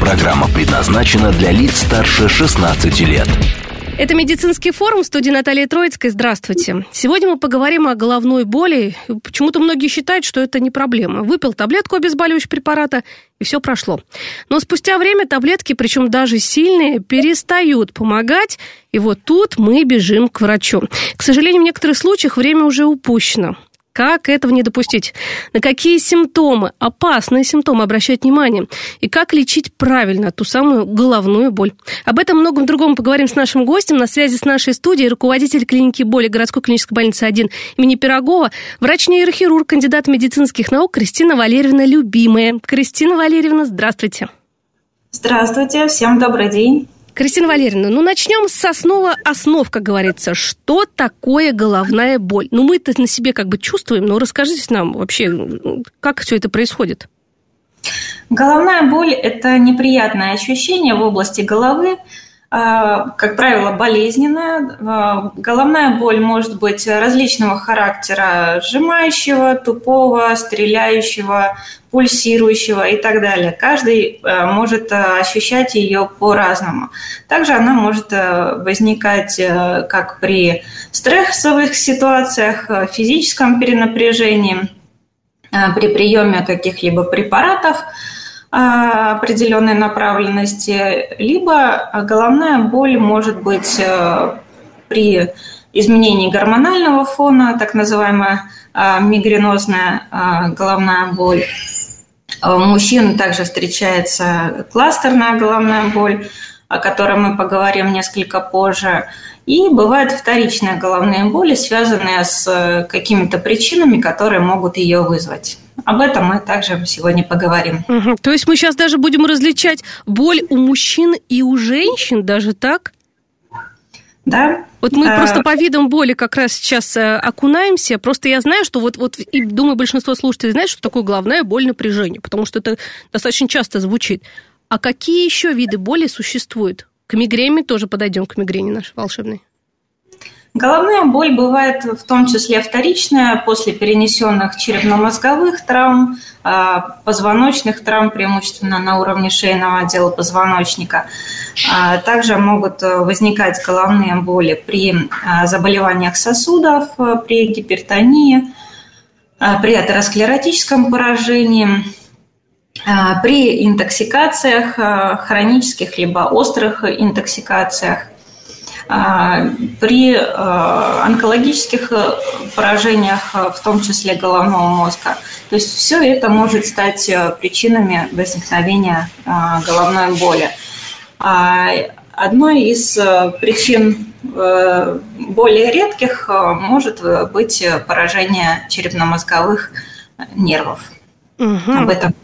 Программа предназначена для лиц старше 16 лет. Это медицинский форум в студии Натальи Троицкой. Здравствуйте. Сегодня мы поговорим о головной боли. Почему-то многие считают, что это не проблема. Выпил таблетку обезболивающего препарата, и все прошло. Но спустя время таблетки, причем даже сильные, перестают помогать, и вот тут мы бежим к врачу. К сожалению, в некоторых случаях время уже упущено. Как этого не допустить? На какие симптомы, опасные симптомы обращать внимание? И как лечить правильно ту самую головную боль? Об этом многом другом поговорим с нашим гостем. На связи с нашей студией руководитель клиники боли городской клинической больницы 1 имени Пирогова, врач-нейрохирург, кандидат медицинских наук Кристина Валерьевна Любимая. Кристина Валерьевна, здравствуйте. Здравствуйте, всем добрый день. Кристина Валерьевна, ну начнем с основы основ, как говорится. Что такое головная боль? Ну мы это на себе как бы чувствуем, но расскажите нам вообще, как все это происходит? Головная боль – это неприятное ощущение в области головы, как правило, болезненная. А, головная боль может быть различного характера, сжимающего, тупого, стреляющего, пульсирующего и так далее. Каждый а, может ощущать ее по-разному. Также она может возникать как при стрессовых ситуациях, физическом перенапряжении, при приеме каких-либо препаратов – а, определенной направленности, либо головная боль может быть э, при изменении гормонального фона, так называемая а, мигренозная а, головная боль. У мужчин также встречается кластерная головная боль, о которой мы поговорим несколько позже. И бывают вторичные головные боли, связанные с э, какими-то причинами, которые могут ее вызвать. Об этом мы также сегодня поговорим. Угу. То есть мы сейчас даже будем различать боль у мужчин и у женщин, даже так? Да. Вот мы а... просто по видам боли как раз сейчас э, окунаемся. Просто я знаю, что вот, вот и думаю, большинство слушателей знает, что такое головная боль напряжения, потому что это достаточно часто звучит. А какие еще виды боли существуют? К мигрени тоже подойдем, к мигрени нашей волшебной. Головная боль бывает в том числе вторичная после перенесенных черепно-мозговых травм, а, позвоночных травм, преимущественно на уровне шейного отдела позвоночника. А, также могут возникать головные боли при а, заболеваниях сосудов, при гипертонии, при атеросклеротическом поражении, при интоксикациях, а, хронических либо острых интоксикациях, а, при онкологических поражениях, в том числе головного мозга. То есть все это может стать причинами возникновения головной боли. Одной из причин более редких может быть поражение черепно-мозговых нервов. Угу. Об этом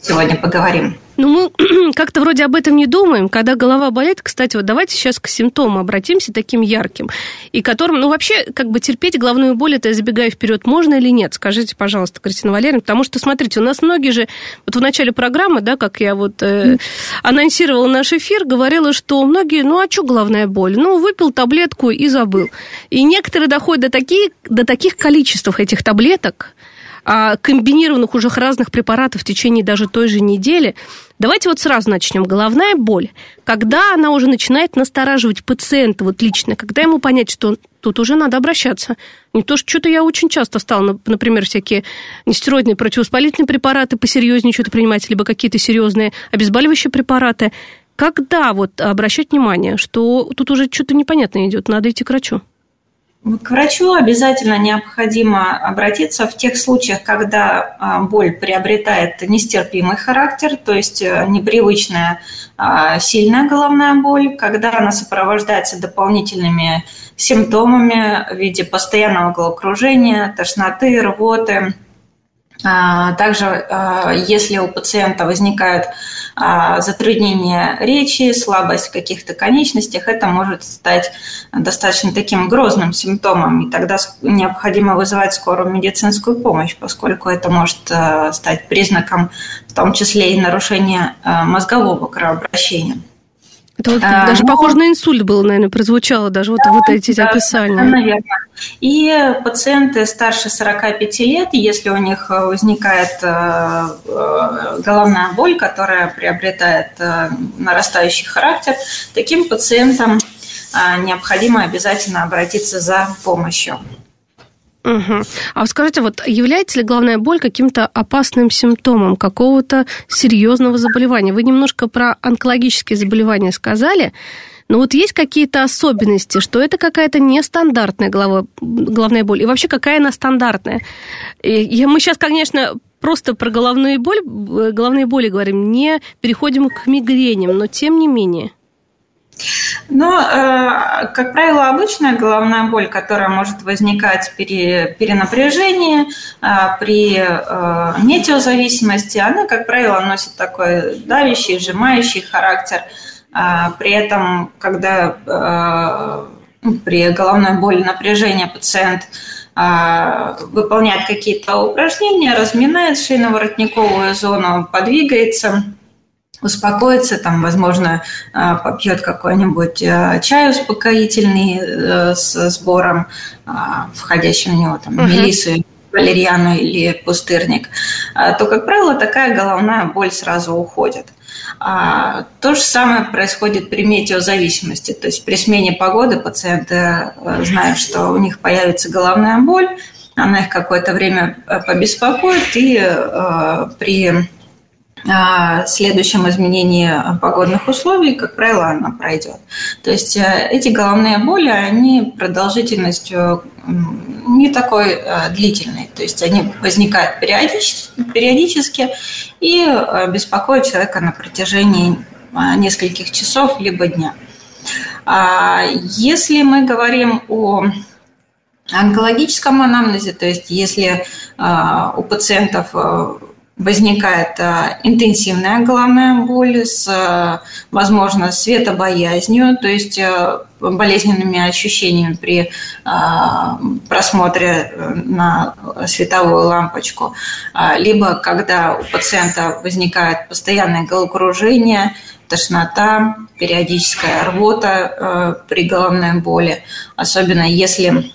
сегодня поговорим. Ну, мы как-то вроде об этом не думаем. Когда голова болит, кстати, вот давайте сейчас к симптомам обратимся, таким ярким, и которым, ну, вообще, как бы терпеть головную боль, это я забегаю вперед, можно или нет? Скажите, пожалуйста, Кристина Валерьевна, потому что, смотрите, у нас многие же, вот в начале программы, да, как я вот э, анонсировала наш эфир, говорила, что многие, ну, а что головная боль? Ну, выпил таблетку и забыл. И некоторые доходят до, таких, до таких количеств этих таблеток, комбинированных уже разных препаратов в течение даже той же недели. Давайте вот сразу начнем. Головная боль. Когда она уже начинает настораживать пациента вот лично, когда ему понять, что тут уже надо обращаться. Не то, что что-то я очень часто стала, например, всякие нестероидные противовоспалительные препараты посерьезнее что-то принимать, либо какие-то серьезные обезболивающие препараты. Когда вот обращать внимание, что тут уже что-то непонятное идет, надо идти к врачу? К врачу обязательно необходимо обратиться в тех случаях, когда а, боль приобретает нестерпимый характер, то есть э, непривычная а, сильная головная боль, когда она сопровождается дополнительными симптомами в виде постоянного головокружения, тошноты, рвоты, также, а, если у пациента возникают а, затруднения речи, слабость в каких-то конечностях, это может стать достаточно таким грозным симптомом, и тогда необходимо вызывать скорую медицинскую помощь, поскольку это может стать признаком в том числе и нарушения мозгового кровообращения. Это вот а, даже ну, похоже на инсульт было, наверное, прозвучало даже вот, да, вот эти да, описания. Наверное. И пациенты старше 45 лет, если у них возникает э, э, головная боль, которая приобретает э, нарастающий характер, таким пациентам необходимо обязательно обратиться за помощью. Угу. А скажите, вот является ли головная боль каким-то опасным симптомом какого-то серьезного заболевания? Вы немножко про онкологические заболевания сказали, но вот есть какие-то особенности, что это какая-то нестандартная голова, головная боль, и вообще какая она стандартная? И мы сейчас, конечно, просто про головную боль, головные боли говорим, не переходим к мигреням, но тем не менее. Но, э, как правило, обычная головная боль, которая может возникать при перенапряжении, э, при э, метеозависимости, она, как правило, носит такой давящий, сжимающий характер. При этом, когда ну, при головной боли напряжения пациент выполняет какие-то упражнения, разминает шейно-воротниковую зону, подвигается – успокоится, там, возможно, а, попьет какой-нибудь а, чай успокоительный э, с сбором, а, входящим в него там, uh-huh. мелиссу, валерьяну или пустырник, то, как правило, такая головная боль сразу уходит. То же самое происходит при метеозависимости. То есть при смене погоды пациенты э, знают, что у них появится головная боль, она их какое-то время э, побеспокоит, и при следующем изменении погодных условий, как правило, она пройдет. То есть э, эти головные боли, они продолжительностью не такой э, длительной. То есть они возникают периодически, и э, беспокоят человека на протяжении нескольких часов либо дня. А если мы говорим о онкологическом анамнезе, то есть если у пациентов возникает э, интенсивная головная боль с, э, возможно, светобоязнью, то есть э, болезненными ощущениями при просмотре на световую лампочку, либо когда у пациента возникает постоянное головокружение, тошнота, периодическая рвота при головной боли, особенно если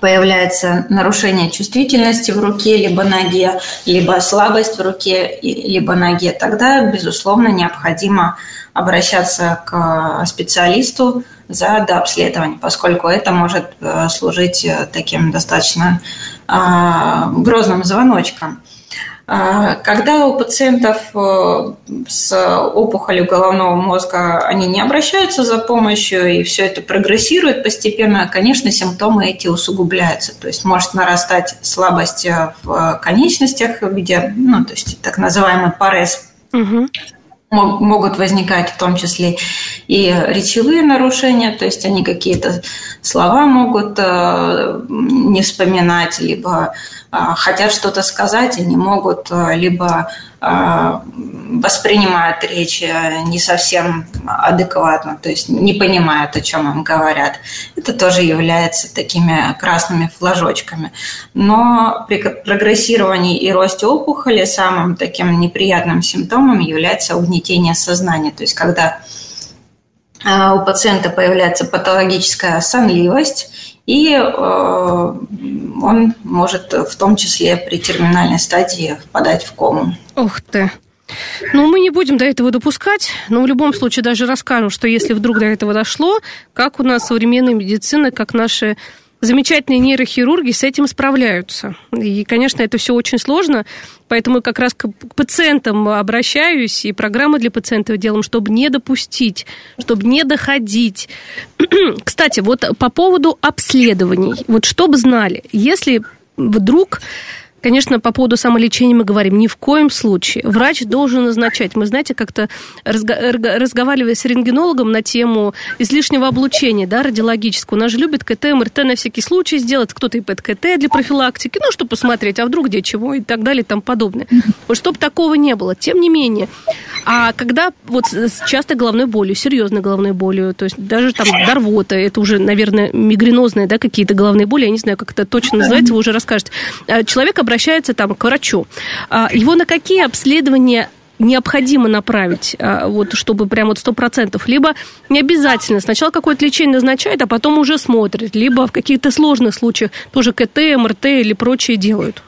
появляется нарушение чувствительности в руке либо ноге, либо слабость в руке либо ноге, тогда, безусловно, необходимо обращаться к специалисту за дообследование, поскольку это может э, служить э, таким достаточно грозным звоночком. А, когда у пациентов э, с опухолью головного мозга они не обращаются за помощью, и все это прогрессирует постепенно, конечно, симптомы эти усугубляются. То есть может нарастать слабость э, в конечностях в виде, ну, то есть так называемый парез. Угу могут возникать в том числе и речевые нарушения, то есть они какие-то слова могут э, не вспоминать, либо хотят что-то сказать и не могут, а, либо а, воспринимают речь не совсем адекватно, то есть не понимают, о чем им говорят. Это тоже является такими красными флажочками. Но при прогрессировании и росте опухоли самым таким неприятным симптомом является угнетение сознания, то есть когда у пациента появляется патологическая сонливость, и э, он может в том числе при терминальной стадии впадать в кому. Ух ты! Ну, мы не будем до этого допускать, но в любом случае даже расскажем, что если вдруг до этого дошло, как у нас современная медицина, как наши замечательные нейрохирурги с этим справляются. И, конечно, это все очень сложно, поэтому как раз к пациентам обращаюсь, и программы для пациентов делаем, чтобы не допустить, чтобы не доходить. Кстати, вот по поводу обследований, вот чтобы знали, если вдруг Конечно, по поводу самолечения мы говорим ни в коем случае. Врач должен назначать. Мы, знаете, как-то разго- разговаривали с рентгенологом на тему излишнего облучения, да, радиологического. У нас же любят КТ, МРТ на всякий случай сделать. Кто-то и ПЭТ-КТ для профилактики, ну, чтобы посмотреть, а вдруг где чего и так далее и тому подобное. Вот чтобы такого не было. Тем не менее, а когда вот с частой головной болью, серьезной головной болью, то есть даже там дарвота, это уже, наверное, мигренозные, да, какие-то головные боли, я не знаю, как это точно называется, вы уже расскажете. А человек обращается там к врачу. А его на какие обследования необходимо направить, а, вот, чтобы прям вот сто процентов, либо не обязательно. Сначала какое-то лечение назначает, а потом уже смотрит, либо в каких-то сложных случаях тоже КТ, МРТ или прочее делают.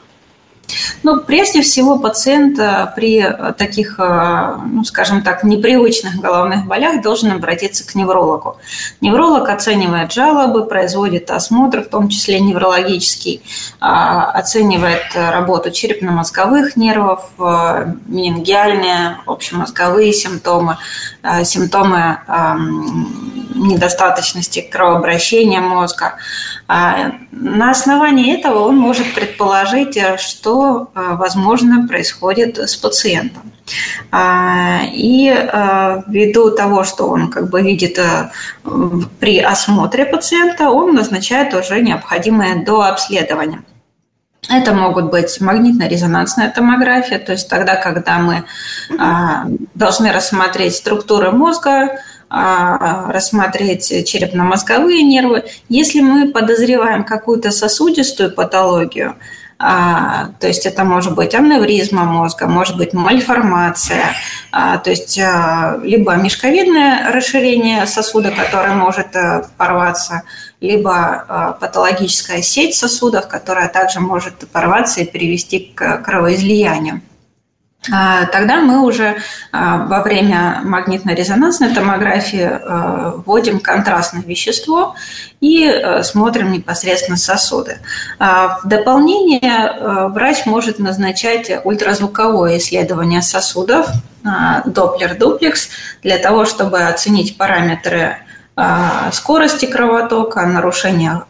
Ну, прежде всего, пациент э, при э, таких, э, ну, скажем так, непривычных головных болях должен обратиться к неврологу. Невролог оценивает жалобы, производит осмотр, в том числе неврологический, оценивает работу черепно-мозговых нервов, менингиальные, общемозговые симптомы, симптомы недостаточности кровообращения мозга. А на основании этого он может предположить, что, а, возможно, происходит с пациентом. А, и ввиду того, что он как бы видит при осмотре пациента, он назначает уже необходимое дообследование. Это могут быть магнитно-резонансная томография, то есть тогда, когда мы должны рассмотреть структуры мозга, рассмотреть черепно-мозговые нервы. Если мы подозреваем какую-то сосудистую патологию, а, то есть это может быть аневризма мозга, может быть мальформация, а, то есть либо мешковидное расширение сосуда, которое может э, порваться, либо патологическая сеть сосудов, которая также может порваться и привести к кровоизлиянию. А, тогда мы уже а, во время магнитно-резонансной томографии а, вводим контрастное вещество и смотрим непосредственно сосуды. В дополнение врач может назначать ультразвуковое исследование сосудов, доплер-дуплекс, для того, чтобы оценить параметры скорости кровотока, нарушения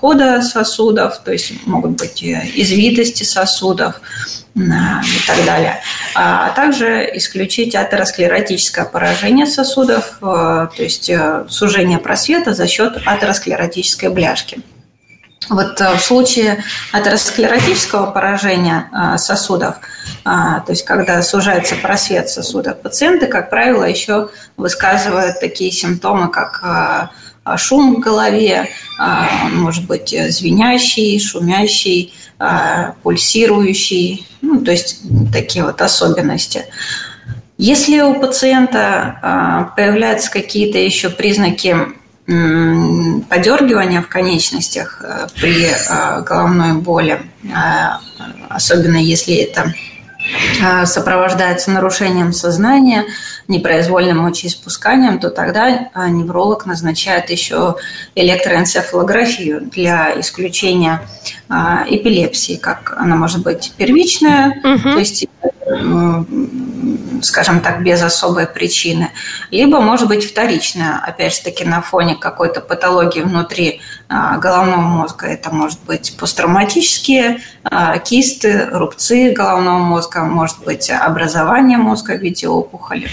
хода сосудов, то есть могут быть э, извитости сосудов, и так далее. А также исключить атеросклеротическое поражение сосудов, э, то есть э, сужение просвета за счет атеросклеротической бляшки. Вот э, в случае атеросклеротического поражения сосудов, то есть когда сужается просвет сосуда, пациенты, как правило, еще высказывают такие симптомы, как шум в голове, может быть звенящий, шумящий, пульсирующий, ну, то есть такие вот особенности. Если у пациента появляются какие-то еще признаки подергивания в конечностях э, при а, головной боли, а, особенно если это сопровождается нарушением сознания, непроизвольным мочеиспусканием, то тогда невролог назначает еще электроэнцефалографию для исключения эпилепсии, как она может быть первичная, угу. то есть скажем так, без особой причины, либо может быть вторичная, опять же таки на фоне какой-то патологии внутри а, головного мозга. Это может быть посттравматические а, кисты, рубцы головного мозга, может быть образование мозга в виде опухоли.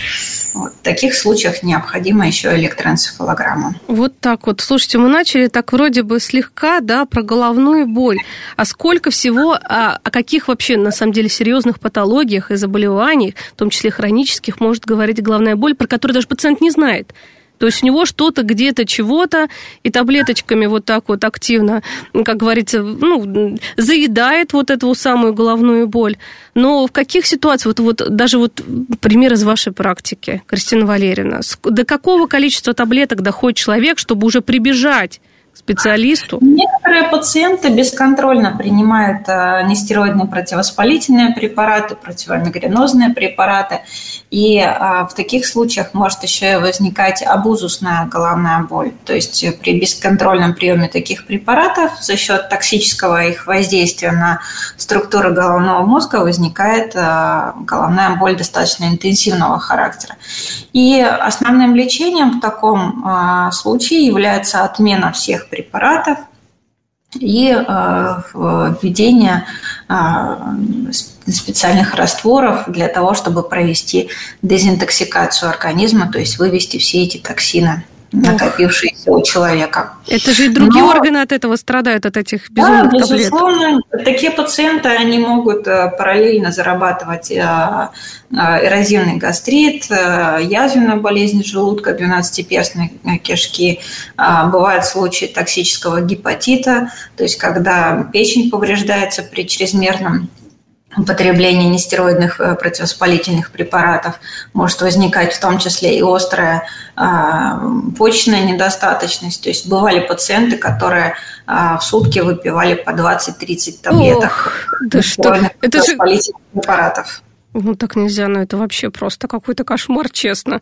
Вот в таких случаях необходима еще электроэнцефалограмма. Вот так вот. Слушайте, мы начали так вроде бы слегка, да, про головную боль. А сколько всего, а, о каких вообще, на самом деле, серьезных патологиях и заболеваниях, в том числе хронических, может говорить головная боль, про которую даже пациент не знает. То есть у него что-то где-то чего-то, и таблеточками вот так вот активно, как говорится, ну, заедает вот эту самую головную боль. Но в каких ситуациях, вот, вот даже вот пример из вашей практики, Кристина Валерьевна, до какого количества таблеток доходит человек, чтобы уже прибежать специалисту? Некоторые пациенты бесконтрольно принимают э, нестероидные противовоспалительные препараты, противомигренозные препараты. И э, в таких случаях может еще возникать абузусная головная боль. То есть при бесконтрольном приеме таких препаратов за счет токсического их воздействия на структуры головного мозга возникает э, головная боль достаточно интенсивного характера. И основным лечением в таком случае является отмена всех препаратов, и введение специальных растворов для того, чтобы провести дезинтоксикацию организма, то есть вывести все эти токсины накопившиеся у человека. Это же и другие Но... органы от этого страдают, от этих безумных да, таблеток. безусловно. Такие пациенты, они могут э, параллельно зарабатывать э, э, эрозивный гастрит, язвенную болезнь желудка, 12-перстной кишки. Бывают случаи токсического гепатита, то есть когда печень повреждается при чрезмерном употребление нестероидных э, противовоспалительных препаратов может возникать в том числе и острая э, почечная недостаточность. То есть бывали пациенты, которые э, в сутки выпивали по 20-30 таблеток Ох, да что? Это же... препаратов. Ну так нельзя, но ну, это вообще просто какой-то кошмар, честно.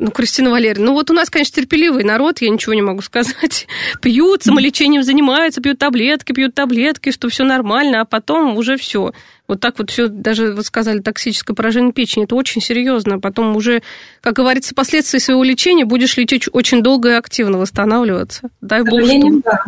Ну, Кристина Валерьевна, ну вот у нас, конечно, терпеливый народ, я ничего не могу сказать. Пьют, самолечением занимаются, пьют таблетки, пьют таблетки, что все нормально, а потом уже все. Вот так вот все, даже вы сказали, токсическое поражение печени, это очень серьезно. Потом уже, как говорится, последствия своего лечения будешь лечить очень долго и активно восстанавливаться. Дай бог, что... Да.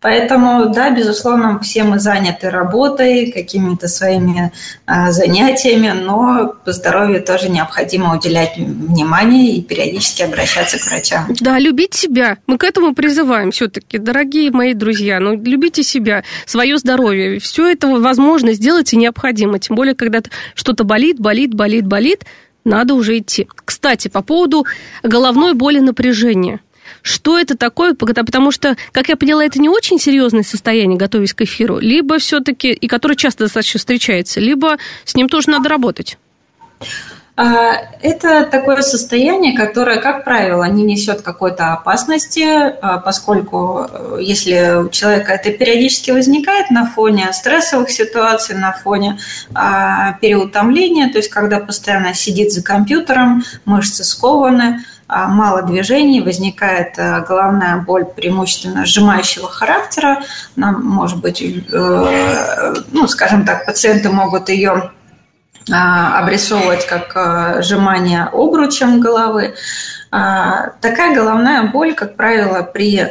Поэтому, да, безусловно, все мы заняты работой, какими-то своими а, занятиями, но здоровью тоже необходимо уделять внимание и периодически обращаться к врачам. Да, любить себя. Мы к этому призываем все-таки, дорогие мои друзья. Ну, любите себя, свое здоровье. Все это возможно сделать и необходимо. Тем более, когда что-то болит, болит, болит, болит, надо уже идти. Кстати, по поводу головной боли напряжения – что это такое? Потому что, как я поняла, это не очень серьезное состояние, готовясь к эфиру, либо все-таки, и которое часто достаточно встречается, либо с ним тоже надо работать. А, это такое состояние, которое, как правило, не несет какой-то опасности, а, поскольку э, если у человека это периодически возникает на фоне стрессовых ситуаций, на фоне а, переутомления, то есть когда постоянно сидит за компьютером, мышцы скованы, мало движений, возникает э, головная боль преимущественно сжимающего характера. Нам, может быть, э, ну, скажем так, пациенты могут ее а, обрисовывать как э, сжимание обручем головы. А, такая головная боль, как правило, при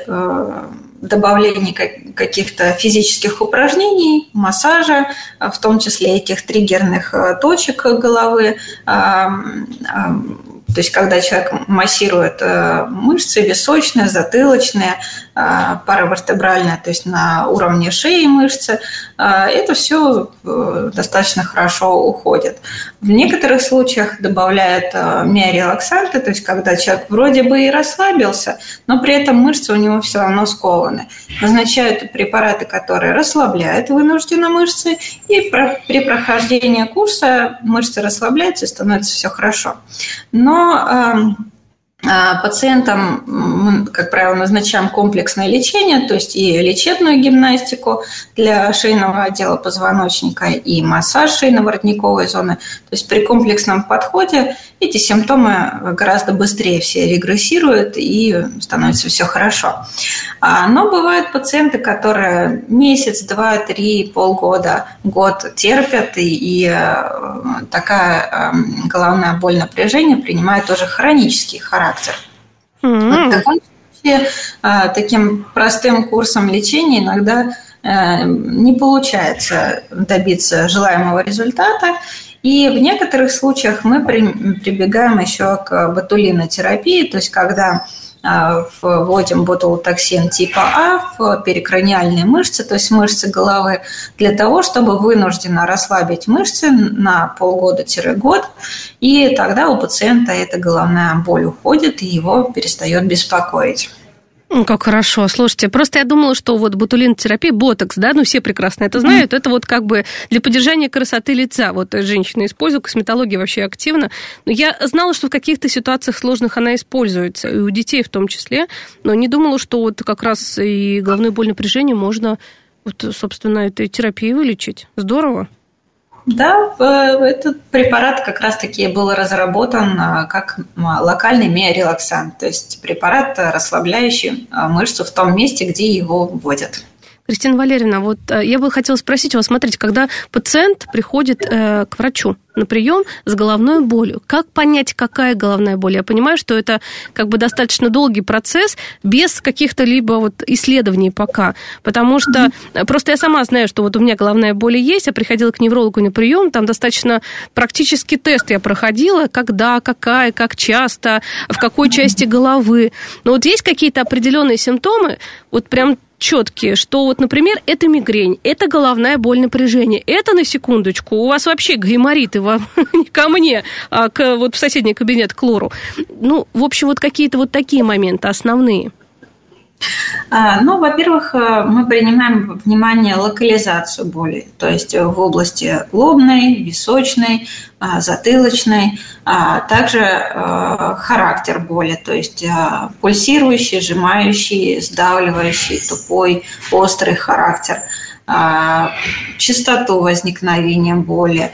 добавлении каких-то физических упражнений, массажа, в том числе этих триггерных точек головы, то есть, когда человек массирует э, мышцы височные, затылочные, э, паравертебральные, то есть на уровне шеи мышцы, э, это все достаточно хорошо уходит. В некоторых случаях добавляют миорелаксанты, то есть когда человек вроде бы и расслабился, но при этом мышцы у него все равно скованы. Назначают препараты, которые расслабляют вынужденно мышцы, и при прохождении курса мышцы расслабляются и становится все хорошо. Но но а, Пациентам мы, как правило, назначаем комплексное лечение, то есть и лечебную гимнастику для шейного отдела позвоночника, и массаж шейно-воротниковой зоны. То есть при комплексном подходе эти симптомы гораздо быстрее все регрессируют и становится все хорошо. А, но бывают пациенты, которые месяц, два, три, полгода, год терпят, и, и э, такая эм, головная боль напряжения принимает тоже хронический характер. Mm-hmm. В таком случае а, таким простым курсом лечения иногда э, не получается добиться желаемого результата. И в некоторых случаях мы прибегаем еще к ботулинотерапии, то есть когда а, вводим ботулотоксин типа А в перекраниальные мышцы, то есть мышцы головы, для того, чтобы вынужденно расслабить мышцы на полгода-год, и тогда у пациента эта головная боль уходит, и его перестает беспокоить. Ну, как хорошо. Слушайте, просто я думала, что вот ботулинотерапия, ботокс, да, ну все прекрасно это знают, это вот как бы для поддержания красоты лица. Вот женщины используют, косметология вообще активно. Но я знала, что в каких-то ситуациях сложных она используется, и у детей в том числе, но не думала, что вот как раз и головную боль напряжения можно вот, собственно, этой терапией вылечить. Здорово. Да, этот препарат как раз-таки был разработан а, как локальный миорелаксант, то есть препарат, расслабляющий а, мышцу в том месте, где его вводят. Кристина Валерьевна, вот э, я бы хотела спросить вас, смотрите, когда пациент приходит э, к врачу на прием с головной болью, как понять, какая головная боль? Я понимаю, что это как бы достаточно долгий процесс без каких-то либо вот исследований пока, потому что mm-hmm. просто я сама знаю, что вот у меня головная боль есть, я приходила к неврологу на прием, там достаточно практически тест я проходила, когда, какая, как часто, в какой части головы. Но вот есть какие-то определенные симптомы, вот прям четкие, что вот, например, это мигрень, это головная боль напряжение, это на секундочку, у вас вообще гаймориты вам не ко мне, а к, вот в соседний кабинет к лору. Ну, в общем, вот какие-то вот такие моменты основные. А, ну, во-первых, э, мы принимаем внимание локализацию боли, то есть в области лобной, височной, а, затылочной, а также э, характер боли, то есть э, пульсирующий, сжимающий, сдавливающий, тупой, острый характер частоту возникновения боли,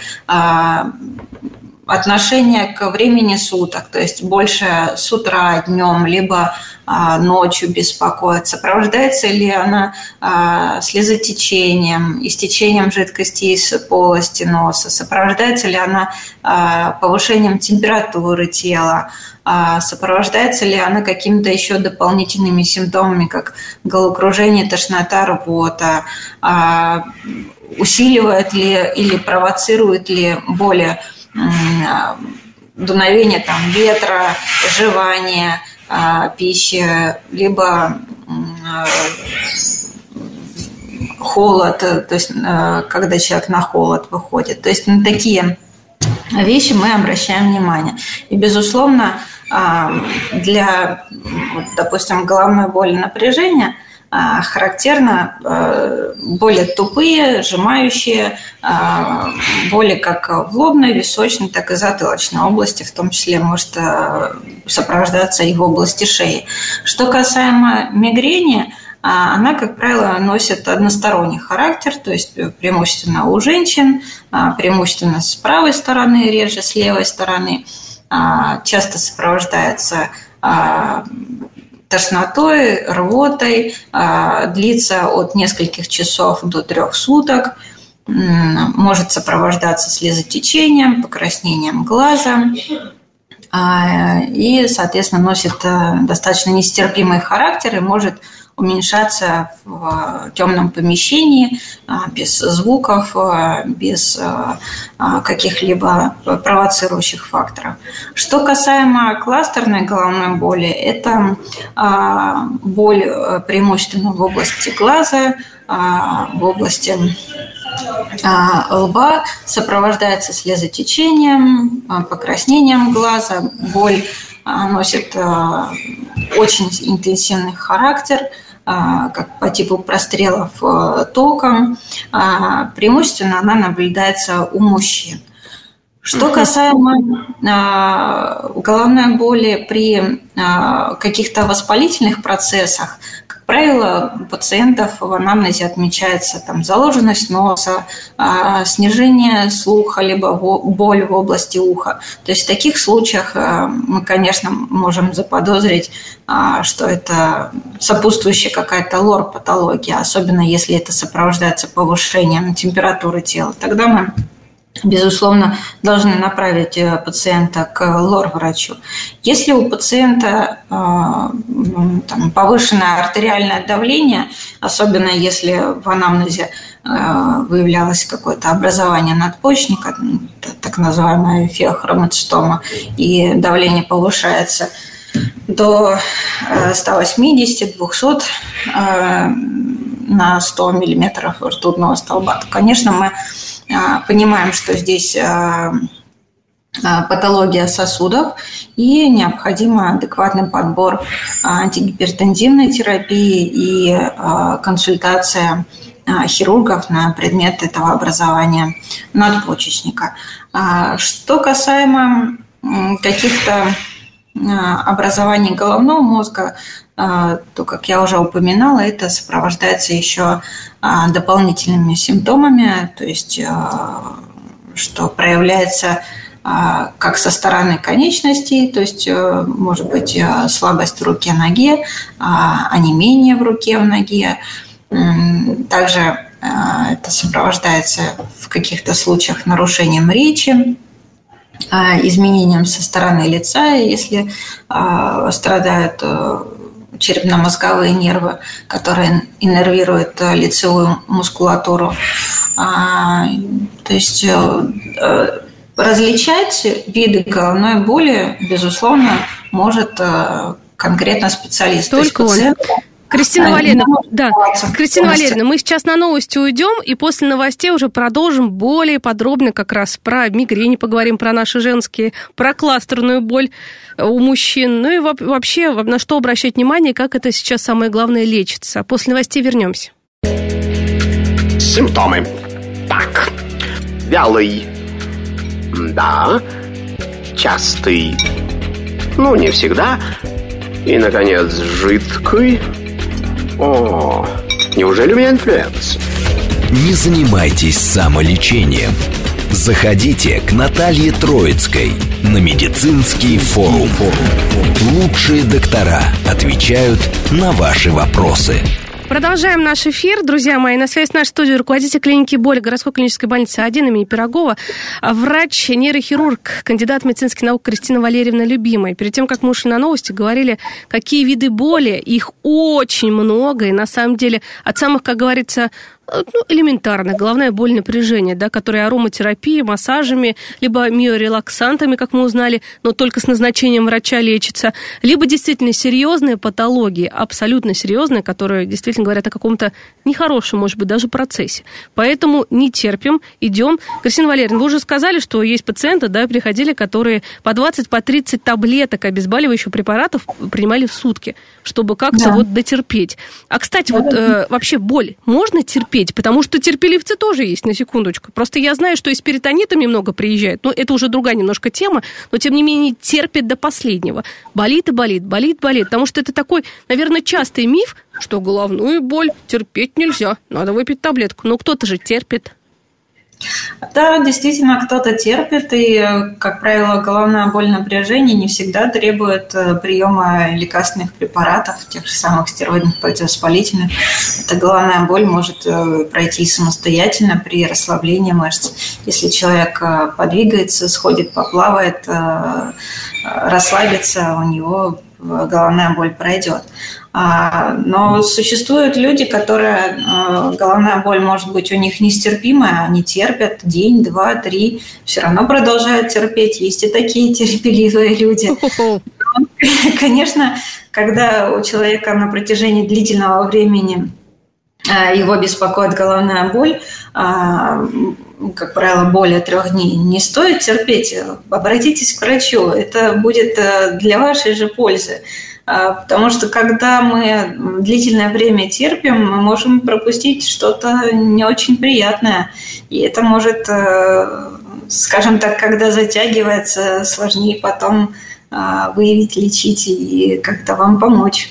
отношение к времени суток, то есть больше с утра, днем, либо а, ночью беспокоит, сопровождается ли она а, слезотечением, истечением жидкости из полости носа, сопровождается ли она а, повышением температуры тела, сопровождается ли она какими-то еще дополнительными симптомами, как головокружение, тошнота, рвота, усиливает ли или провоцирует ли более дуновение там, ветра, жевание а, пищи, либо холод, то есть когда человек на холод выходит. То есть на такие вещи мы обращаем внимание. И, безусловно, для, допустим, головной боли напряжения – характерно а, более тупые, сжимающие, а, боли как в лобной, височной, так и затылочной области, в том числе может сопровождаться и в области шеи. Что касаемо мигрени, она, как правило, носит односторонний характер, то есть преимущественно у женщин, преимущественно с правой стороны, реже с левой стороны, часто сопровождается тошнотой, рвотой, а, длится от нескольких часов до трех суток, может сопровождаться слезотечением, покраснением глаза а, и, соответственно, носит э, достаточно нестерпимый характер и может уменьшаться в темном помещении а, без звуков, а, без каких-либо провоцирующих факторов. Что касаемо кластерной головной боли, это боль э, преимущественно в области глаза, в области лба сопровождается слезотечением, покраснением глаза, боль носит очень интенсивный характер – как по типу прострелов э, током, а, преимущественно она наблюдается у мужчин. Что касаемо а, головной боли при каких-то воспалительных процессах, правило, у пациентов в анамнезе отмечается там, заложенность носа, а, снижение слуха, либо боль в области уха. То есть в таких случаях а, мы, конечно, можем заподозрить, а, что это сопутствующая какая-то лор-патология, особенно если это сопровождается повышением температуры тела. Тогда мы безусловно, должны направить э, пациента к лор-врачу. Если у пациента э, там, повышенное артериальное давление, особенно если в анамнезе э, выявлялось какое-то образование надпочечника, так называемая феохроматостома, и давление повышается до 180-200 на 100 миллиметров ртутного столба, то, конечно, мы а, понимаем, что здесь а, а, патология сосудов и необходим адекватный подбор антигипертензивной терапии и консультация хирургов на предмет этого образования надпочечника. Что касаемо каких-то образований головного мозга, то, как я уже упоминала, это сопровождается еще а, дополнительными симптомами, то есть что проявляется как со стороны конечностей, то есть может быть слабость в руке-ноге, онемение в руке, в ноге, Также это сопровождается в каких-то случаях нарушением речи, изменением со стороны лица, если страдают э, черепно-мозговые нервы, которые иннервируют э, лицевую мускулатуру. А, то есть э, различать виды головной боли, безусловно, может конкретно специалист. Только он. Пациент, Кристина Валерьевна, да, Кристина Валерьевна, мы сейчас на новости уйдем, и после новостей уже продолжим более подробно как раз про мигрень, поговорим про наши женские, про кластерную боль у мужчин, ну и вообще на что обращать внимание, как это сейчас самое главное лечится. После новостей вернемся. Симптомы. Так, вялый, да, частый, ну не всегда, и, наконец, жидкий, о, неужели у меня инфлюенс? Не занимайтесь самолечением. Заходите к Наталье Троицкой на медицинский форум. Лучшие доктора отвечают на ваши вопросы. Продолжаем наш эфир. Друзья мои, на связи с нашей студией руководитель клиники боли городской клинической больницы 1 имени Пирогова, врач, нейрохирург, кандидат медицинских наук Кристина Валерьевна Любимая. Перед тем, как мы ушли на новости, говорили, какие виды боли, их очень много, и на самом деле от самых, как говорится, ну, элементарно, головная боль, напряжение, да, которые ароматерапией, массажами, либо миорелаксантами, как мы узнали, но только с назначением врача лечится, либо действительно серьезные патологии, абсолютно серьезные, которые действительно говорят о каком-то нехорошем, может быть, даже процессе. Поэтому не терпим, идем. Кристина Валерьевна, вы уже сказали, что есть пациенты, да, приходили, которые по 20, по 30 таблеток обезболивающих препаратов принимали в сутки, чтобы как-то да. вот дотерпеть. А, кстати, да. вот э, вообще боль можно терпеть? Терпеть, потому что терпеливцы тоже есть, на секундочку. Просто я знаю, что и с перитонитами много приезжает, но это уже другая немножко тема, но тем не менее терпит до последнего. Болит и болит, болит, болит, потому что это такой, наверное, частый миф, что головную боль терпеть нельзя, надо выпить таблетку. Но кто-то же терпит. Да, действительно, кто-то терпит, и, как правило, головная боль напряжения не всегда требует э, приема лекарственных препаратов, тех же самых стероидных противовоспалительных. Эта головная боль может э, пройти самостоятельно при расслаблении мышц. Если человек э, подвигается, сходит, поплавает, расслабится, у него головная боль пройдет. А, но существуют люди, которые а, головная боль может быть у них нестерпимая, они терпят день, два, три, все равно продолжают терпеть. Есть и такие терпеливые люди. Конечно, когда у человека на протяжении длительного времени а, его беспокоит головная боль, как правило, более трех дней, не стоит терпеть. Обратитесь к врачу. Это будет э, для вашей же пользы. А, потому что когда мы длительное время терпим, мы можем пропустить что-то не очень приятное. И это может, э, скажем так, когда затягивается, сложнее потом а, выявить, лечить и как-то вам помочь.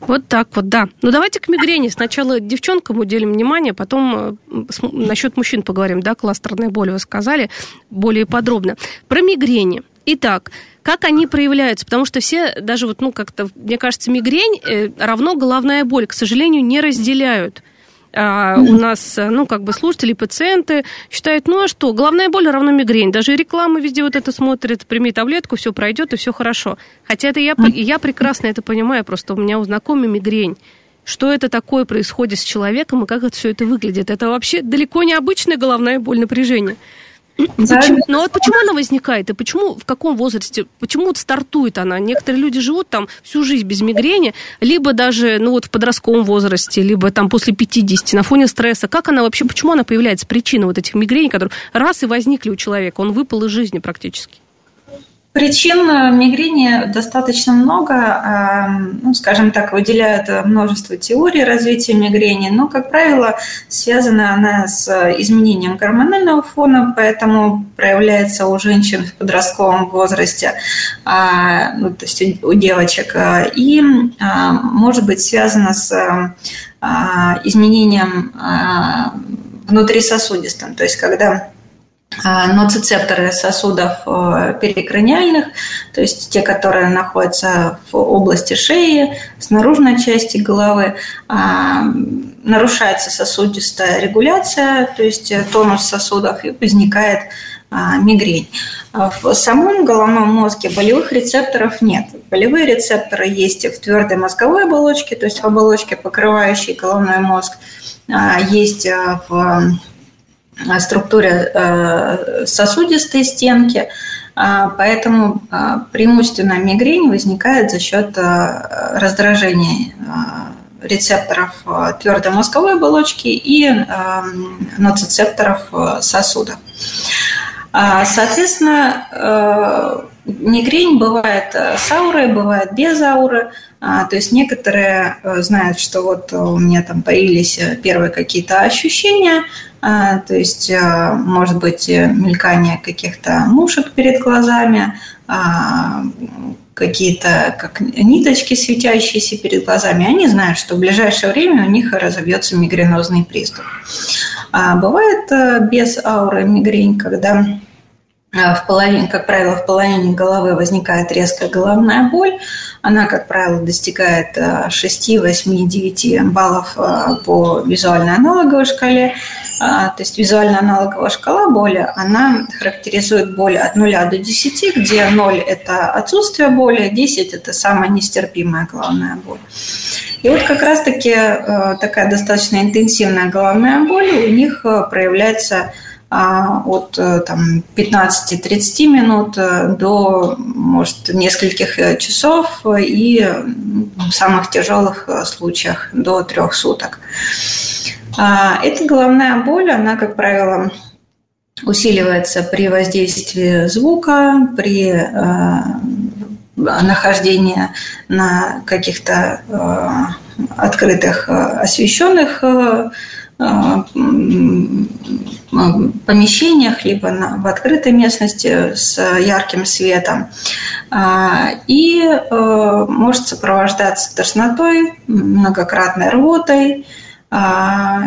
Вот так вот, да. Ну, давайте к мигрени. Сначала девчонкам уделим внимание, потом э, насчет мужчин поговорим, да, кластерная боль вы сказали более подробно. Про мигрени. Итак, как они проявляются? Потому что все, даже вот, ну, как-то, мне кажется, мигрень э, равно головная боль, к сожалению, не разделяют. А, у нас, ну, как бы слушатели, пациенты считают, ну, а что, головная боль равно мигрень. Даже реклама везде вот это смотрит, прими таблетку, все пройдет и все хорошо. Хотя это я, я прекрасно это понимаю, просто у меня у знакомых мигрень что это такое происходит с человеком и как это все это выглядит. Это вообще далеко не обычная головная боль напряжение. Почему, ну вот почему она возникает и почему, в каком возрасте, почему вот стартует она? Некоторые люди живут там всю жизнь без мигрени, либо даже ну вот в подростковом возрасте, либо там после 50 на фоне стресса. Как она вообще, почему она появляется, причина вот этих мигрений, которые раз и возникли у человека, он выпал из жизни практически? Причин э, мигрени достаточно много, эм, ну, скажем так, выделяют множество теорий развития мигрени, но, как правило, связана она с изменением гормонального фона, поэтому проявляется у женщин в подростковом возрасте, а, ну, то есть у девочек, э, и а, может быть связана с а, изменением внутрисосудистым, то есть когда а, ноцицепторы сосудов э, перикраниальных, то есть те, которые находятся в области шеи, с наружной части головы, а, нарушается сосудистая регуляция, то есть тонус сосудов, и возникает мигрень. В самом головном мозге болевых рецепторов нет. Болевые рецепторы есть в твердой мозговой оболочке, то есть в оболочке, покрывающей головной мозг, есть в структуре сосудистой стенки, поэтому преимущественно мигрень возникает за счет раздражения рецепторов э, твердой мозговой оболочки и э, ноцицепторов э, сосуда. Соответственно, мигрень бывает с аурой, бывает без ауры. А, то есть некоторые знают, что вот у меня там появились первые какие-то ощущения, а, то есть может быть мелькание каких-то мушек перед глазами, какие-то как ниточки светящиеся перед глазами, они знают, что в ближайшее время у них разовьется мигренозный приступ. А бывает э, без ауры мигрень, когда э, в половине, как правило, в половине головы возникает резкая головная боль. Она, как правило, достигает 6, 8, 9 баллов э, по визуальной аналоговой шкале. А, то есть визуальная аналоговая шкала боли, она характеризует боль от 0 до 10, где 0 – это отсутствие боли, 10 – это самая нестерпимая головная боль. И вот как раз-таки такая достаточно интенсивная головная боль у них проявляется а, от э, там, 15-30 минут до, может, нескольких часов и в самых тяжелых случаях до трех суток. А, эта головная боль, она, как правило, усиливается при воздействии звука, при э, нахождении на каких-то э, открытых, э, освещенных помещениях, либо на, в открытой местности с ярким светом. А, и может сопровождаться тошнотой, многократной рвотой, а,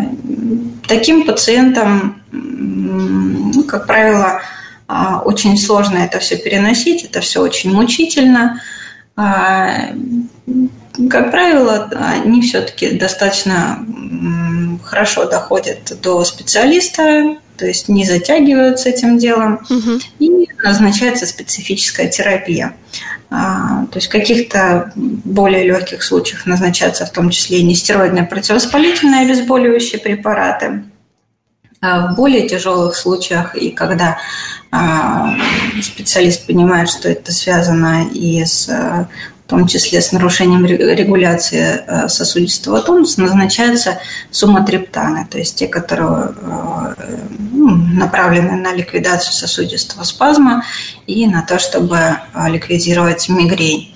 таким пациентам, ну, как правило, а, очень сложно это все переносить, это все очень мучительно. А, как правило, они все-таки достаточно хорошо доходят до специалиста, то есть не затягивают с этим делом, угу. и назначается специфическая терапия. А, то есть в каких-то более легких случаях назначаются в том числе и нестероидные противовоспалительные обезболивающие препараты. А в более тяжелых случаях, и когда а, специалист понимает, что это связано и с том числе с нарушением регуляции э, сосудистого тонуса, назначаются суматриптаны, то есть те, которые э, ну, направлены на ликвидацию сосудистого спазма и на то, чтобы э, ликвидировать мигрень.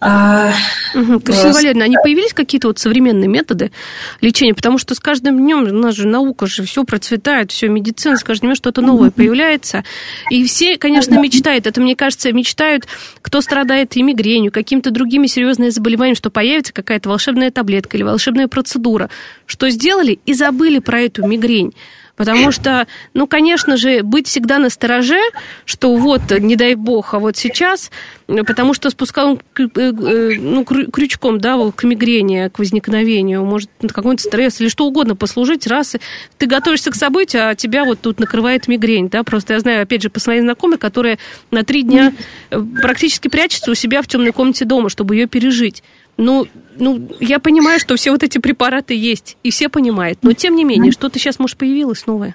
А, угу. Кристина Валерьевна, они появились какие-то вот современные методы лечения? Потому что с каждым днем у нас же наука же все процветает, все медицина, с каждым днем что-то новое появляется. И все, конечно, мечтают, это, мне кажется, мечтают, кто страдает и мигренью, какими-то другими серьезными заболеваниями, что появится какая-то волшебная таблетка или волшебная процедура. Что сделали и забыли про эту мигрень. Потому что, ну, конечно же, быть всегда на стороже, что вот, не дай бог, а вот сейчас, потому что спускал э, э, ну, крючком, да, к мигрени, к возникновению, может, какой-то стресс или что угодно послужить, раз ты готовишься к событию, а тебя вот тут накрывает мигрень, да, просто я знаю, опять же, по своей знакомой, которая на три дня э, практически прячется у себя в темной комнате дома, чтобы ее пережить. Ну, ну, я понимаю, что все вот эти препараты есть, и все понимают, но тем не менее, что-то сейчас, может, появилось новое.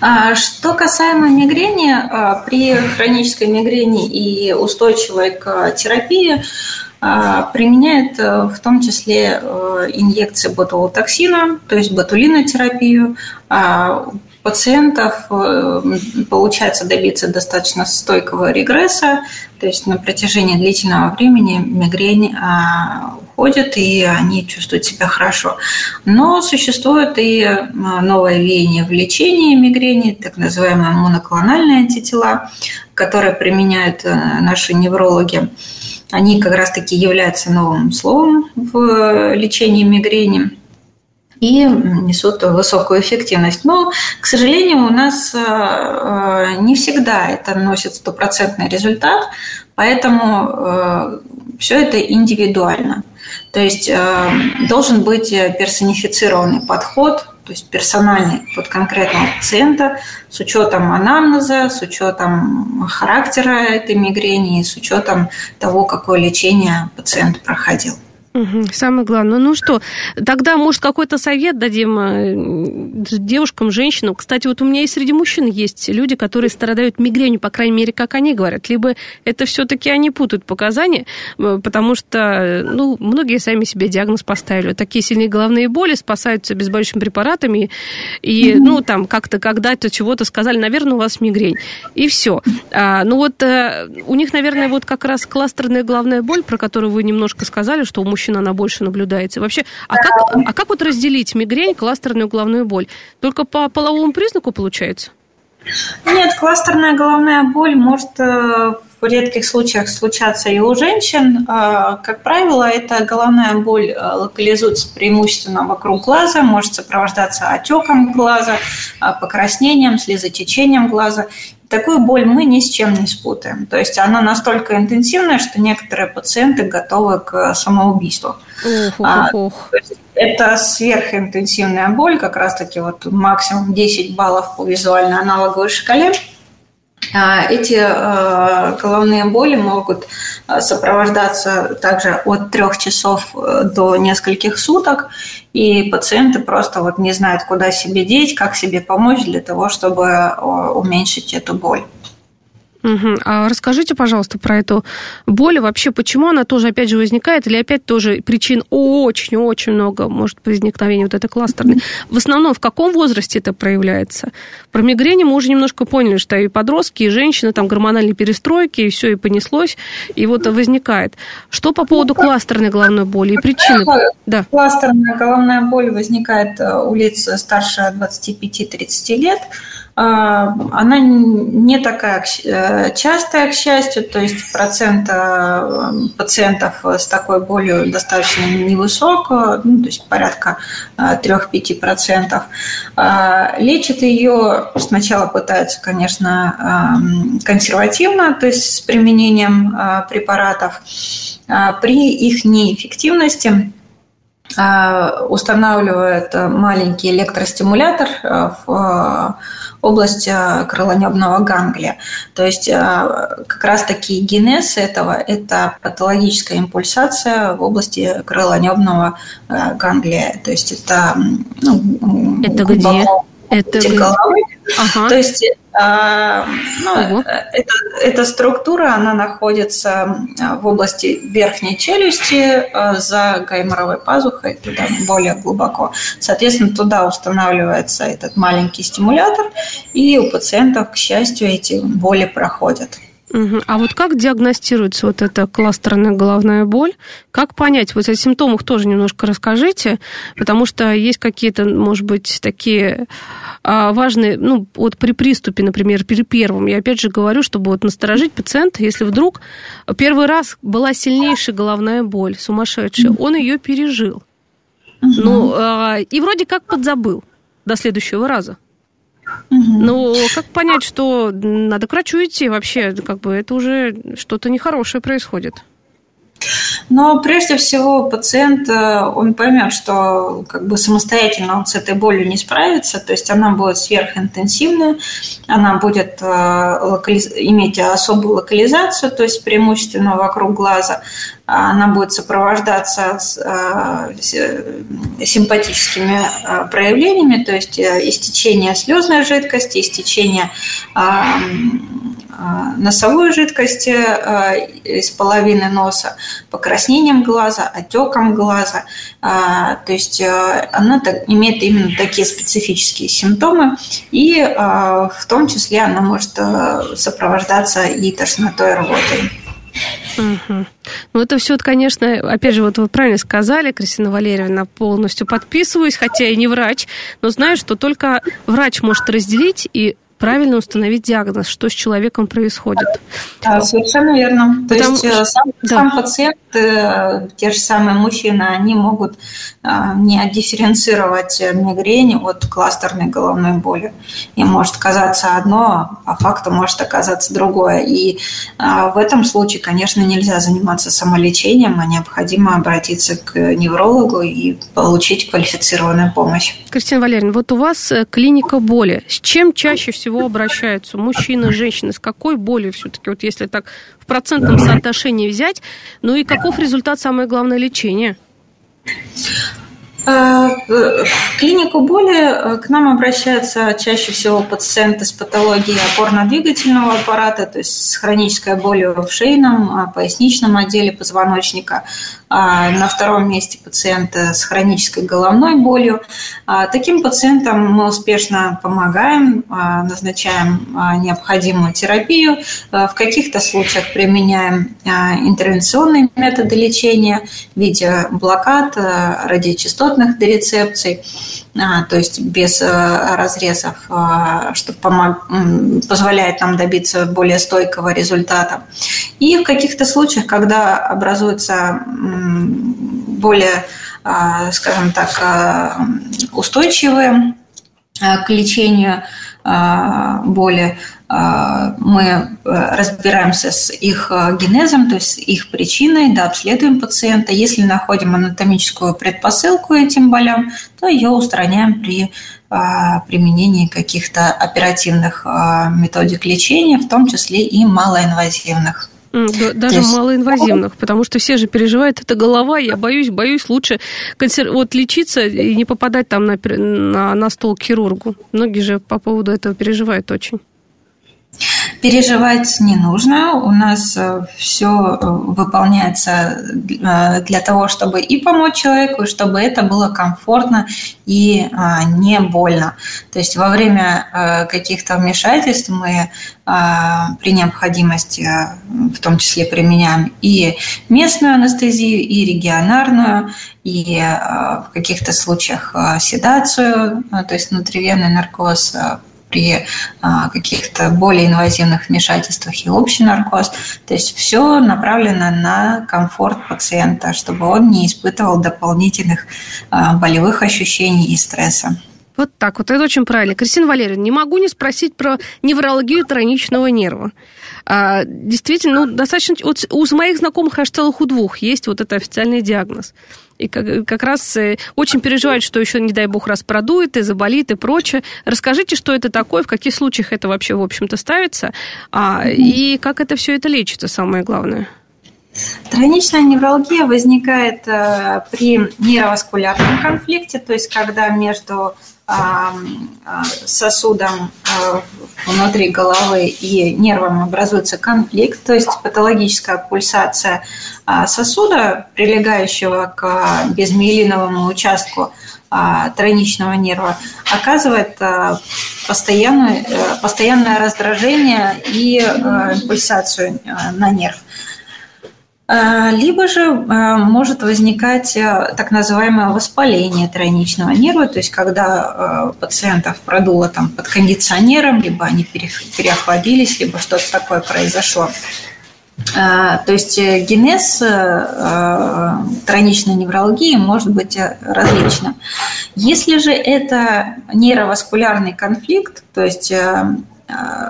А, что касаемо мигрени, а, при хронической мигрени и устойчивой к терапии а, применяют в том числе инъекции ботулотоксина, то есть ботулинотерапию пациентов э, получается добиться достаточно стойкого регресса, то есть на протяжении длительного времени мигрень а, уходит, и они чувствуют себя хорошо. Но существует и э, новое веяние в лечении мигрени, так называемые моноклональные антитела, которые применяют э, наши неврологи. Они как раз-таки являются новым словом в лечении мигрени и несут высокую эффективность. Но, к сожалению, у нас э, э, не всегда это носит стопроцентный результат, поэтому э, все это индивидуально. То есть должен быть персонифицированный подход, то есть персональный под конкретного пациента с учетом анамнеза, с учетом характера этой мигрени, с учетом того, какое лечение пациент проходил. Угу, самое главное. Ну что, тогда, может, какой-то совет дадим э, девушкам, женщинам. Кстати, вот у меня и среди мужчин есть люди, которые страдают мигренью, по крайней мере, как они говорят. Либо это все-таки они путают показания, э, потому что, ну, многие сами себе диагноз поставили. Такие сильные головные боли спасаются безболезненными препаратами. И, ну, там, как-то когда-то чего-то сказали, наверное, у вас мигрень. И все. А, ну вот э, у них, наверное, вот как раз кластерная головная боль, про которую вы немножко сказали, что у мужчин мужчин она больше наблюдается. Вообще, а как, а как вот разделить мигрень, кластерную головную боль? Только по половому признаку получается? Нет, кластерная головная боль может э, в редких случаях случаться и у женщин. Э, как правило, эта головная боль э, локализуется преимущественно вокруг глаза, может сопровождаться отеком глаза, покраснением, слезотечением глаза. Такую боль мы ни с чем не спутаем. То есть она настолько интенсивная, что некоторые пациенты готовы к самоубийству. Ух, ух, ух. это сверхинтенсивная боль, как раз-таки вот максимум 10 баллов по визуальной аналоговой шкале. А, эти э, головные боли могут э, сопровождаться также от трех часов э, до нескольких суток, и пациенты просто вот не знают, куда себе деть, как себе помочь для того, чтобы уменьшить эту боль. Угу. А расскажите, пожалуйста, про эту боль. Вообще, почему она тоже, опять же, возникает? Или опять тоже причин очень-очень много может возникновения вот этой кластерной? В основном, в каком возрасте это проявляется? Про мигрени мы уже немножко поняли, что и подростки, и женщины, там гормональные перестройки, и все, и понеслось, и вот возникает. Что по поводу кластерной головной боли и причины? Да. Кластерная головная боль возникает э, у лиц старше 25-30 лет. А, она не такая э, частая, к счастью, то есть процент э, пациентов с такой болью достаточно невысок, ну, то есть порядка 3-5%. А, лечит ее сначала пытаются, конечно, консервативно, то есть с применением э, препаратов. При их неэффективности устанавливают маленький электростимулятор в область э, крылонебного ганглия. То есть э, как раз-таки генез этого – это патологическая импульсация в области крылонебного э, ганглия. То есть это, ну, это где? Это головы. Ага. То есть а, ну, эта, эта структура, она находится а, в области верхней челюсти а, за гайморовой пазухой, туда более глубоко. Соответственно, туда устанавливается этот маленький стимулятор, и у пациентов, к счастью, эти боли проходят. Угу. А вот как диагностируется вот эта кластерная головная боль? Как понять? Вот о симптомах тоже немножко расскажите, потому что есть какие-то, может быть, такие а, важные, ну, вот при приступе, например, при первом, я опять же говорю, чтобы вот насторожить пациента, если вдруг первый раз была сильнейшая головная боль, сумасшедшая, он ее пережил. Угу. Ну, а, и вроде как подзабыл до следующего раза. Ну, как понять, что надо к врачу идти вообще? Как бы это уже что-то нехорошее происходит. Но прежде всего пациент, э, он поймет, что как бы самостоятельно он с этой болью не справится, то есть она будет сверхинтенсивная, она будет э, локализ... иметь особую локализацию, то есть преимущественно вокруг глаза, она будет сопровождаться с, э, симпатическими проявлениями, то есть истечение слезной жидкости, истечение носовой жидкости из половины носа, покраснением глаза, отеком глаза. То есть она имеет именно такие специфические симптомы, и в том числе она может сопровождаться и тошнотой, рвотой. Угу. Ну, это все, конечно, опять же, вот вы правильно сказали, Кристина Валерьевна, полностью подписываюсь, хотя и не врач, но знаю, что только врач может разделить и правильно установить диагноз, что с человеком происходит. Да, совершенно верно. То Потому... есть э, сам, да. сам пациент, э, те же самые мужчины, они могут э, не дифференцировать мигрень от кластерной головной боли. Им может казаться одно, а факту может оказаться другое. И в этом случае, конечно, нельзя заниматься самолечением, а необходимо обратиться к неврологу и получить квалифицированную помощь. Кристина Валерьевна, вот у вас клиника боли. С чем чаще всего обращаются мужчины, женщины? С какой болью все-таки? Вот если так в процентном соотношении взять, ну и каков результат, самое главное, лечения? Э, в клинику боли э, к нам обращаются чаще всего пациенты с патологией опорно-двигательного аппарата, то есть с хронической болью в шейном, поясничном отделе позвоночника. А, на втором месте пациенты с хронической головной болью. А, таким пациентам мы успешно помогаем, назначаем необходимую терапию. В каких-то случаях применяем интервенционные методы лечения в виде блокад, радиочастот частотных дорецепций, а, то есть без э, разрезов, а, что помог, позволяет нам добиться более стойкого результата. И в каких-то случаях, когда образуется более, а, скажем так, устойчивые к лечению боли, мы э, разбираемся с их э, генезом, то есть их причиной, да, обследуем пациента. Если находим анатомическую предпосылку этим болям, то ее устраняем при а, применении каких-то оперативных а, методик лечения, в том числе и малоинвазивных. Даже есть... малоинвазивных, потому что все же переживают, это голова, я боюсь, боюсь лучше консер... вот лечиться и не попадать там на, на, на стол к хирургу. Многие же по поводу этого переживают очень. Переживать не нужно. У нас э, все э, выполняется э, для того, чтобы и помочь человеку, чтобы это было комфортно и не больно. То есть во время каких-то вмешательств мы при необходимости в том числе применяем и местную анестезию, и регионарную, и в каких-то случаях седацию, то есть внутривенный наркоз при а, каких-то более инвазивных вмешательствах и общий наркоз. То есть все направлено на комфорт пациента, чтобы он не испытывал дополнительных а, болевых ощущений и стресса. Вот так вот, это очень правильно. Кристина Валерьевна, не могу не спросить про неврологию тройничного нерва. А, действительно, ну, достаточно... Вот у моих знакомых аж целых у двух есть вот это официальный диагноз. И как, как раз э, очень переживают, что еще, не дай бог, раз продует и заболит и прочее. Расскажите, что это такое, в каких случаях это вообще, в общем-то, ставится, а, и как это все это лечится, самое главное. Тройничная невралгия возникает э, при нейроваскулярном конфликте, то есть когда между сосудом внутри головы и нервом образуется конфликт, то есть патологическая пульсация сосуда, прилегающего к безмиелиновому участку тройничного нерва, оказывает постоянное, постоянное раздражение и пульсацию на нерв. А, либо же а, может возникать а, так называемое воспаление тройничного нерва, то есть когда пациентов продуло там под кондиционером, либо они переохладились, либо что-то такое произошло. То есть э, генез тройничной невралгии может быть э, различным. Если же это нейроваскулярный конфликт, то есть э, Э,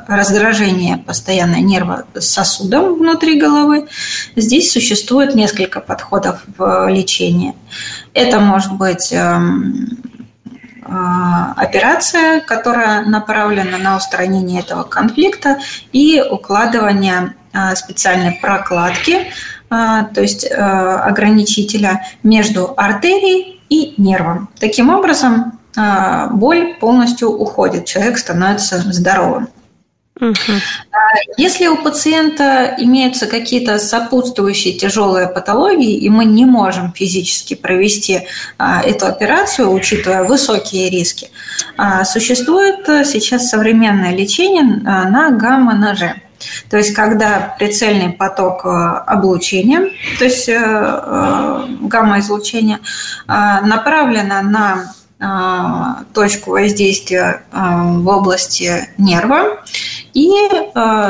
раздражение постоянно нерва сосудом внутри головы. Здесь существует несколько подходов в лечении. Это может быть эм, э, операция, которая направлена на устранение этого конфликта и укладывание э, специальной прокладки, то есть ограничителя между артерией и нервом. Таким образом, боль полностью уходит, человек становится здоровым. Угу. Если у пациента имеются какие-то сопутствующие тяжелые патологии, и мы не можем физически провести а, эту операцию, учитывая высокие риски, существует сейчас современное лечение на гамма-ноже. То есть, когда прицельный поток облучения, то есть э, э, гамма-излучение, направлено на точку воздействия в области нерва, и,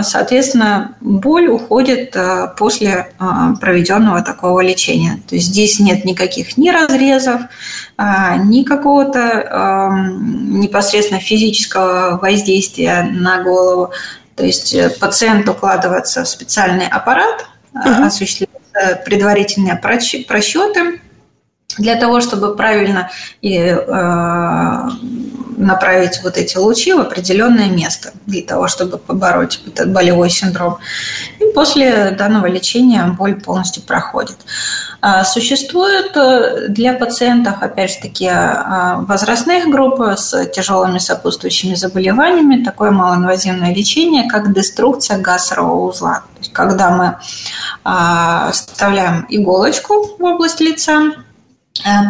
соответственно, боль уходит после проведенного такого лечения. То есть здесь нет никаких ни разрезов, ни какого-то непосредственно физического воздействия на голову. То есть э, пациент укладывается в специальный аппарат, угу. осуществляются предварительные просчеты для того, чтобы правильно и, э, направить вот эти лучи в определенное место, для того, чтобы побороть этот болевой синдром. И после данного лечения боль полностью проходит. А, существует э, для пациентов, опять же таки, а, возрастных групп с тяжелыми сопутствующими заболеваниями такое малоинвазивное лечение, как деструкция гасрового узла. То есть, когда мы а, вставляем иголочку в область лица,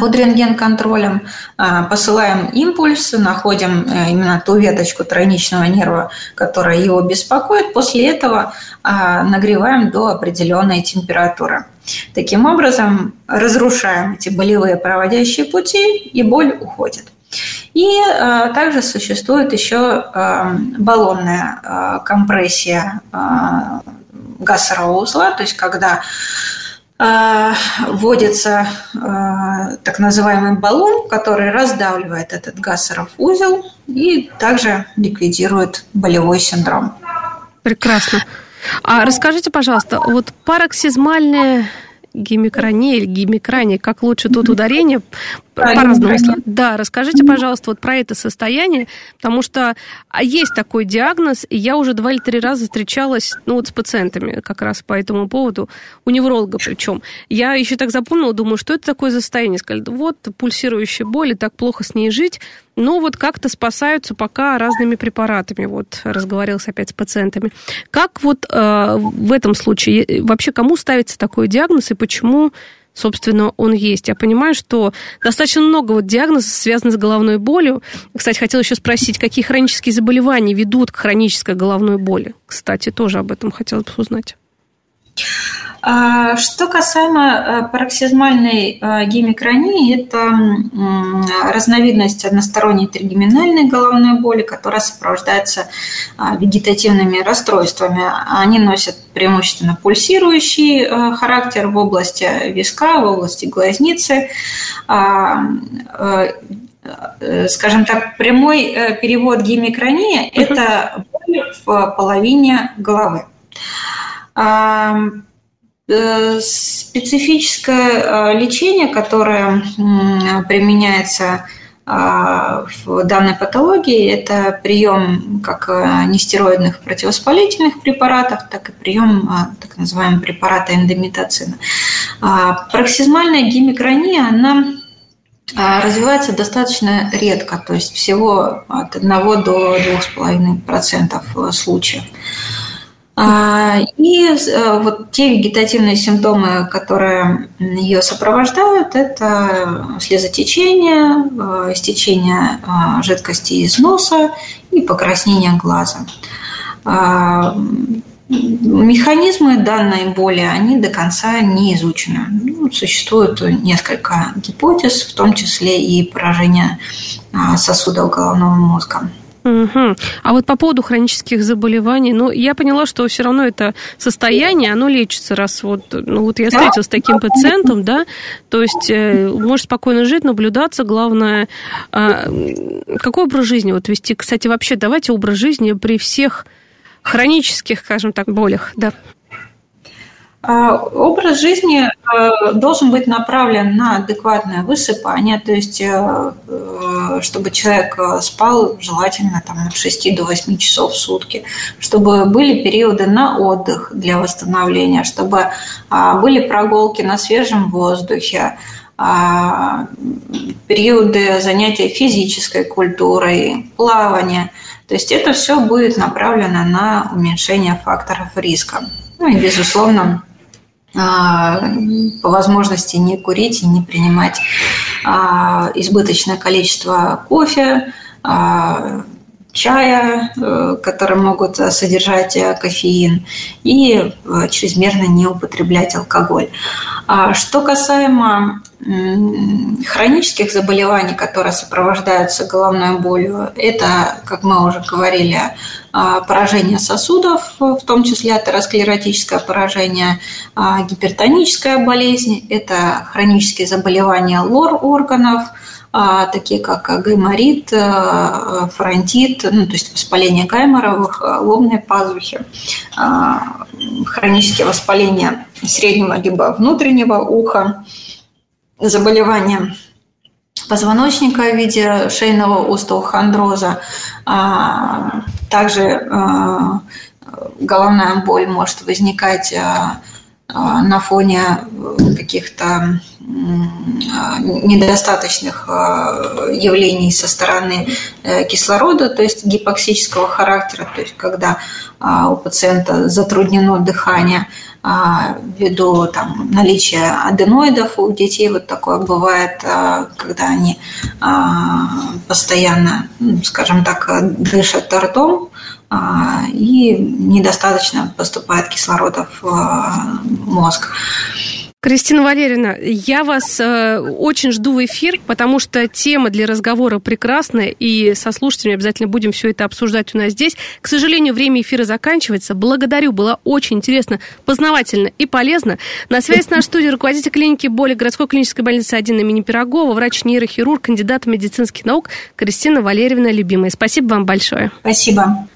под рентген-контролем, э, посылаем импульс, находим э, именно ту веточку тройничного нерва, которая его беспокоит. После этого нагреваем до определенной температуры. Таким образом, разрушаем эти болевые проводящие пути, и боль уходит. И также существует еще баллонная компрессия гасового узла, то есть когда а, вводится а, так называемый баллон, который раздавливает этот гасеров узел и также ликвидирует болевой синдром. Прекрасно. А расскажите, пожалуйста, вот пароксизмальная гемикрания или гемикрания, как лучше тут ударение, по-разному. Да, расскажите, пожалуйста, вот про это состояние, потому что а, есть такой диагноз, и я уже два или три раза встречалась, ну вот с пациентами как раз по этому поводу, у невролога причем. Я еще так запомнила, думаю, что это такое состояние? Сказали, вот пульсирующая боль, и так плохо с ней жить. Ну вот как-то спасаются пока разными препаратами. Вот разговаривался опять с пациентами. Как вот э, в этом случае вообще кому ставится такой диагноз и почему собственно, он есть. Я понимаю, что достаточно много вот диагнозов связано с головной болью. Кстати, хотела еще спросить, какие хронические заболевания ведут к хронической головной боли? Кстати, тоже об этом хотелось бы узнать. А, что касаемо э, пароксизмальной э, гемикронии, это разновидность односторонней тригеминальной головной боли, которая сопровождается а, вегетативными расстройствами. Они носят преимущественно пульсирующий э, характер в области виска, в области глазницы а, скажем так, прямой перевод гемикронии – это боль в половине головы. Э, специфическое э, лечение, которое применяется э, в данной патологии, это прием как нестероидных противовоспалительных препаратов, так и прием так называемого препарата эндометацина. Пароксизмальная гемикрония, она развивается достаточно редко, то есть всего от 1 до 2,5% случаев. А, и э, вот те вегетативные симптомы, которые ее сопровождают, это слезотечение, э, истечение э, жидкости из носа и покраснение глаза. А, механизмы данной боли, они до конца не изучены. Ну, существует несколько гипотез, в том числе и поражение а, сосудов головного мозга. Угу. А вот по поводу хронических заболеваний, ну, я поняла, что все равно это состояние, оно лечится, раз вот, ну, вот я встретилась с таким пациентом, да, то есть э, можешь спокойно жить, наблюдаться, главное, э, какой образ жизни вот вести? Кстати, вообще давайте образ жизни при всех хронических, скажем так, болях, да. А, образ жизни э, должен быть направлен на адекватное высыпание, то есть э, э, чтобы человек спал желательно там, от 6 до 8 часов в сутки, чтобы были периоды на отдых для восстановления, чтобы а, были прогулки на свежем воздухе, а, периоды занятия физической культурой, плавания. То есть это все будет направлено на уменьшение факторов риска. Ну и, безусловно, по возможности не курить и не принимать а, избыточное количество кофе, а, чая, которые могут содержать кофеин, и чрезмерно не употреблять алкоголь. А что касаемо хронических заболеваний, которые сопровождаются головной болью, это, как мы уже говорили, поражение сосудов, в том числе атеросклеротическое поражение, гипертоническая болезнь, это хронические заболевания лор органов, такие как гайморит, фронтит, ну, то есть воспаление гайморовых, лобной пазухи, хронические воспаления среднего либо внутреннего уха, заболевания позвоночника в виде шейного остеохондроза. А, также а, головная боль может возникать а, на фоне каких-то недостаточных явлений со стороны э, кислорода, то есть гипоксического характера, то есть когда у пациента затруднено дыхание – а, ввиду там, наличия аденоидов у детей. Вот такое бывает, а, когда они а, постоянно, скажем так, дышат ртом, и недостаточно поступает кислорода в мозг. Кристина Валерьевна, я вас э, очень жду в эфир, потому что тема для разговора прекрасная, и со слушателями обязательно будем все это обсуждать у нас здесь. К сожалению, время эфира заканчивается. Благодарю, было очень интересно, познавательно и полезно. На связи с нашей студией руководитель клиники боли городской клинической больницы 1 имени Пирогова, врач-нейрохирург, кандидат медицинских наук Кристина Валерьевна Любимая. Спасибо вам большое. Спасибо.